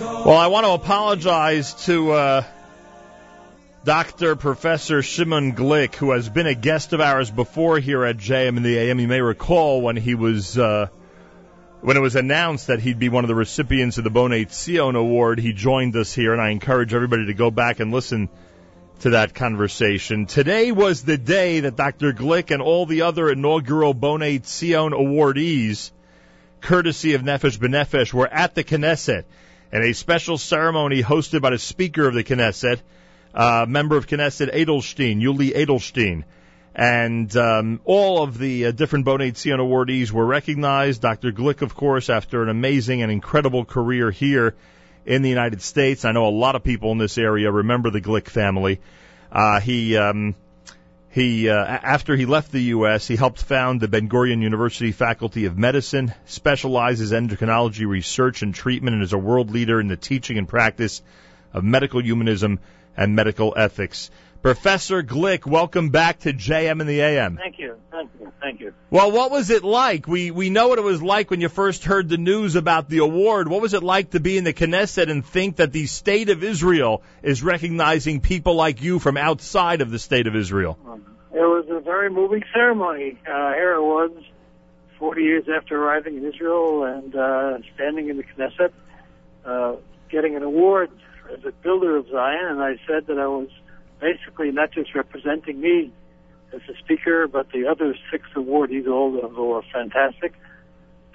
Well, I want to apologize to uh, Dr. Professor Shimon Glick, who has been a guest of ours before here at JM in the AM. You may recall when he was uh, when it was announced that he'd be one of the recipients of the Bonei Tzion Award. He joined us here, and I encourage everybody to go back and listen to that conversation. Today was the day that Dr. Glick and all the other inaugural Bonei Tzion awardees, courtesy of Nefesh B'Nefesh, were at the Knesset and a special ceremony hosted by the Speaker of the Knesset, uh, member of Knesset Edelstein, Yuli Edelstein. And um, all of the uh, different Bonei Tzion awardees were recognized. Dr. Glick, of course, after an amazing and incredible career here in the United States. I know a lot of people in this area remember the Glick family. Uh, he um, he, uh, after he left the U.S., he helped found the Ben Gurion University Faculty of Medicine, specializes in endocrinology research and treatment, and is a world leader in the teaching and practice of medical humanism and medical ethics. Professor Glick, welcome back to JM in the AM. Thank you, thank you, thank you. Well, what was it like? We we know what it was like when you first heard the news about the award. What was it like to be in the Knesset and think that the state of Israel is recognizing people like you from outside of the state of Israel? It was a very moving ceremony. Uh, here it was, 40 years after arriving in Israel and uh, standing in the Knesset, uh, getting an award as a builder of Zion, and I said that I was basically not just representing me as a speaker, but the other six awardees, all of who were fantastic,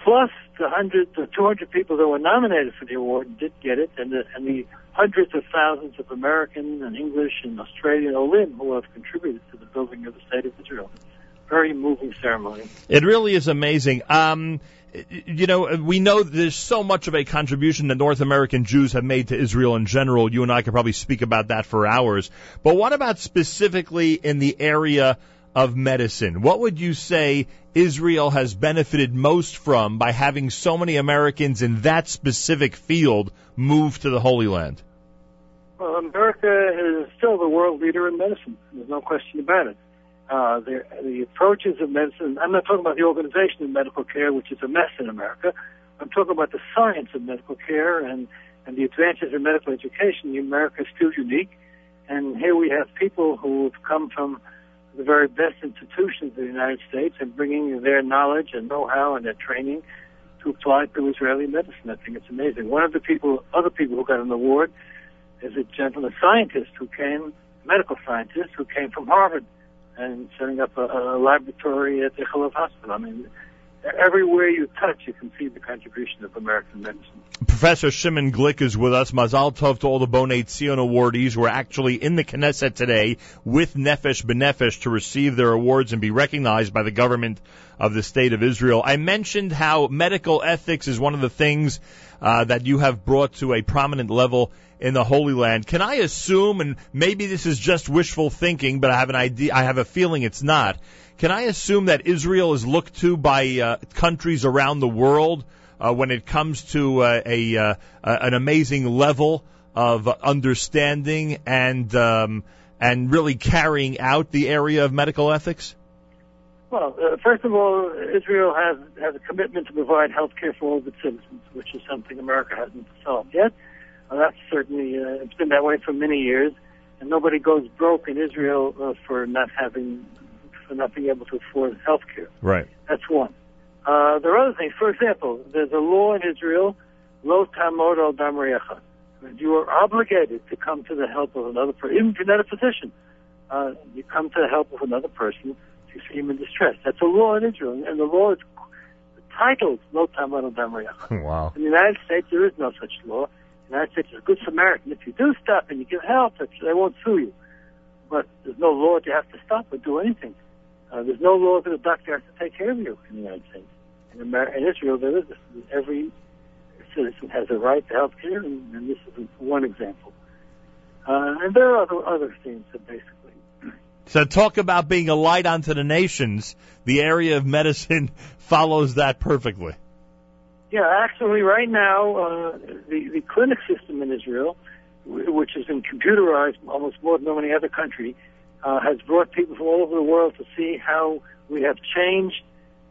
plus the hundred, the 200 people that were nominated for the award did get it, and the, and the hundreds of thousands of American and English and Australian Olim who have contributed to the building of the state of Israel. Very moving ceremony. It really is amazing. Um, you know, we know there's so much of a contribution that North American Jews have made to Israel in general. You and I could probably speak about that for hours. But what about specifically in the area of medicine? What would you say Israel has benefited most from by having so many Americans in that specific field move to the Holy Land? Well, America is still the world leader in medicine. There's no question about it. Uh, the, approaches of medicine, I'm not talking about the organization of medical care, which is a mess in America. I'm talking about the science of medical care and, and the advances in medical education. America is still unique. And here we have people who have come from the very best institutions of the United States and bringing their knowledge and know-how and their training to apply to Israeli medicine. I think it's amazing. One of the people, other people who got an award is a gentleman a scientist who came, medical scientist who came from Harvard and setting up a, a laboratory at the Ichilov Hospital. I mean, everywhere you touch, you can see the contribution of American medicine. Professor Shimon Glick is with us. Mazal Tov to all the Bonei Tzion awardees We're actually in the Knesset today with Nefesh B'Nefesh to receive their awards and be recognized by the government of the State of Israel. I mentioned how medical ethics is one of the things uh, that you have brought to a prominent level in the Holy Land. Can I assume, and maybe this is just wishful thinking, but I have an idea, I have a feeling it's not. Can I assume that Israel is looked to by uh, countries around the world uh, when it comes to uh, a uh, an amazing level of understanding and um, and really carrying out the area of medical ethics? Well, uh, first of all, Israel has has a commitment to provide health care for all of its citizens, which is something America hasn't solved yet. Uh, that's certainly uh, it's been that way for many years, and nobody goes broke in Israel uh, for not having for not being able to afford health care. Right. That's one. Uh, there are other things. For example, there's a law in Israel, lo tamod al damriyecha. You are obligated to come to the help of another person, even if you're not a physician. Uh, you come to the help of another person if you see him in distress. That's a law in Israel, and the law is titled lo tamod al damriyecha. Wow. In the United States, there is no such law. In The United States is a good Samaritan. If you do stop and you give help, they won't sue you. But there's no law that you have to stop or do anything. Uh, there's no law that a doctor has to take care of you in the United States. In, America, in Israel, there is. Every citizen has a right to health care, and, and this is one example. Uh, and there are other, other things that basically. So talk about being a light unto the nations. The area of medicine follows that perfectly. Yeah, actually, right now, uh, the the clinic system in Israel, which has been computerized almost more than any other country, uh, has brought people from all over the world to see how we have changed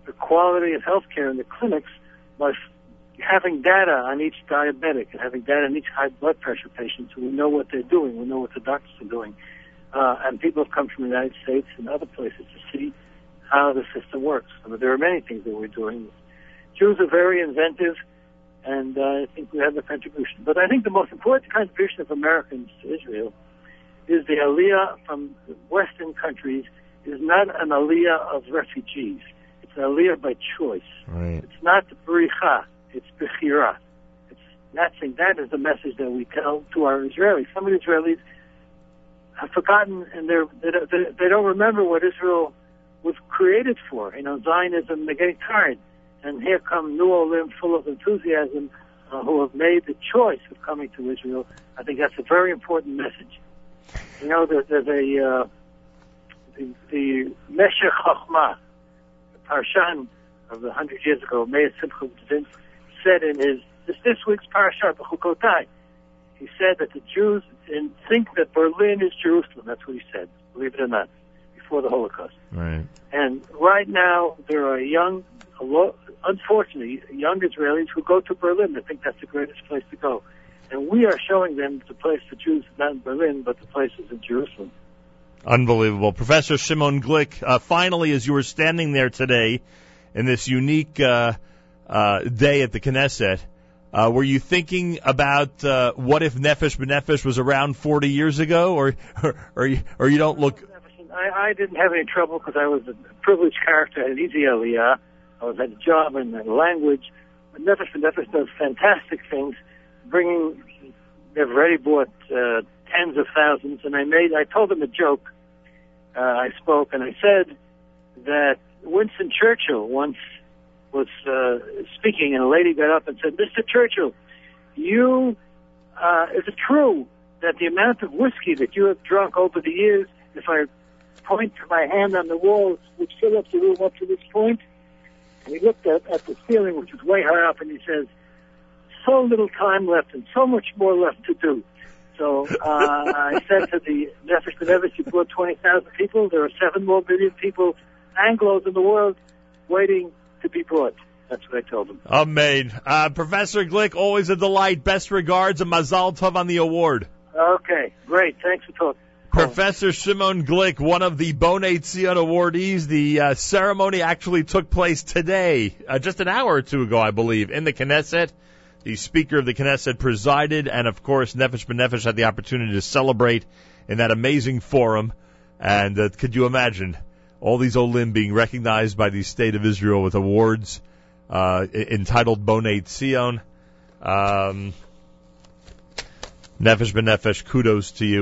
the quality of healthcare in the clinics by f- having data on each diabetic and having data on each high blood pressure patient so we know what they're doing, we know what the doctors are doing. Uh, and people have come from the United States and other places to see how the system works. I mean, there are many things that we're doing. Jews are very inventive, and uh, I think we have a contribution. But I think the most important contribution of Americans to Israel is the aliyah from Western countries is not an aliyah of refugees. It's an aliyah by choice. Right. It's not bericha. It's bechira. It's that's that is the message that we tell to our Israelis. Some of the Israelis have forgotten, and they're, they they don't remember what Israel was created for. You know, Zionism. They're getting tired, and here come New Olim, full of enthusiasm, uh, who have made the choice of coming to Israel. I think that's a very important message. You know, there's, there's a uh, the, the Meshech Chochmah, the Parshan of the hundred years ago, Meir Simcha said in his this, this week's parasha, Bechukotai, he said that the Jews think that Berlin is Jerusalem. That's what he said, believe it or not, before the Holocaust. Right. And right now, there are young, unfortunately, young Israelis who go to Berlin. They think that's the greatest place to go. And we are showing them the place Jews is not in Berlin, but the place is in Jerusalem. Unbelievable. Professor Shimon Glick, uh, finally, as you were standing there today in this unique uh, uh, day at the Knesset, uh, were you thinking about uh, what if Nefesh B'Nefesh was around 40 years ago, or or or you, or you don't look? I, I didn't have any trouble because I was a privileged character at Easy Aliyah. I was at a job and a language. But Nefesh B'Nefesh does fantastic things, bringing. They've already bought uh, tens of thousands, and I made. I told them a joke. Uh, I spoke and I said that Winston Churchill once was uh, speaking, and a lady got up and said, "Mr. Churchill, you uh, is it true that the amount of whiskey that you have drunk over the years, if I point my hand on the wall, would fill up the room up to this point?" And he looked at, at the ceiling, which was way high up, and he says, "So little time left, and so much more left to do." So uh, I said to the Nefesh B'Nefesh, you brought 20,000 people. There are 7 more billion people, Anglos in the world, waiting to be brought. That's what I told him. Amen. Uh, Professor Glick, always a delight. Best regards and Mazal Tov on the award. Okay, great. Thanks for talking. Professor Shimon Glick, one of the Bonei Tzion awardees. The uh, ceremony actually took place today, uh, just an hour or two ago, I believe, in the Knesset. The Speaker of the Knesset presided, and of course, Nefesh B'Nefesh had the opportunity to celebrate in that amazing forum. And uh, could you imagine all these Olim being recognized by the State of Israel with awards uh, entitled Bonei Tzion. Um, Nefesh B'Nefesh, kudos to you.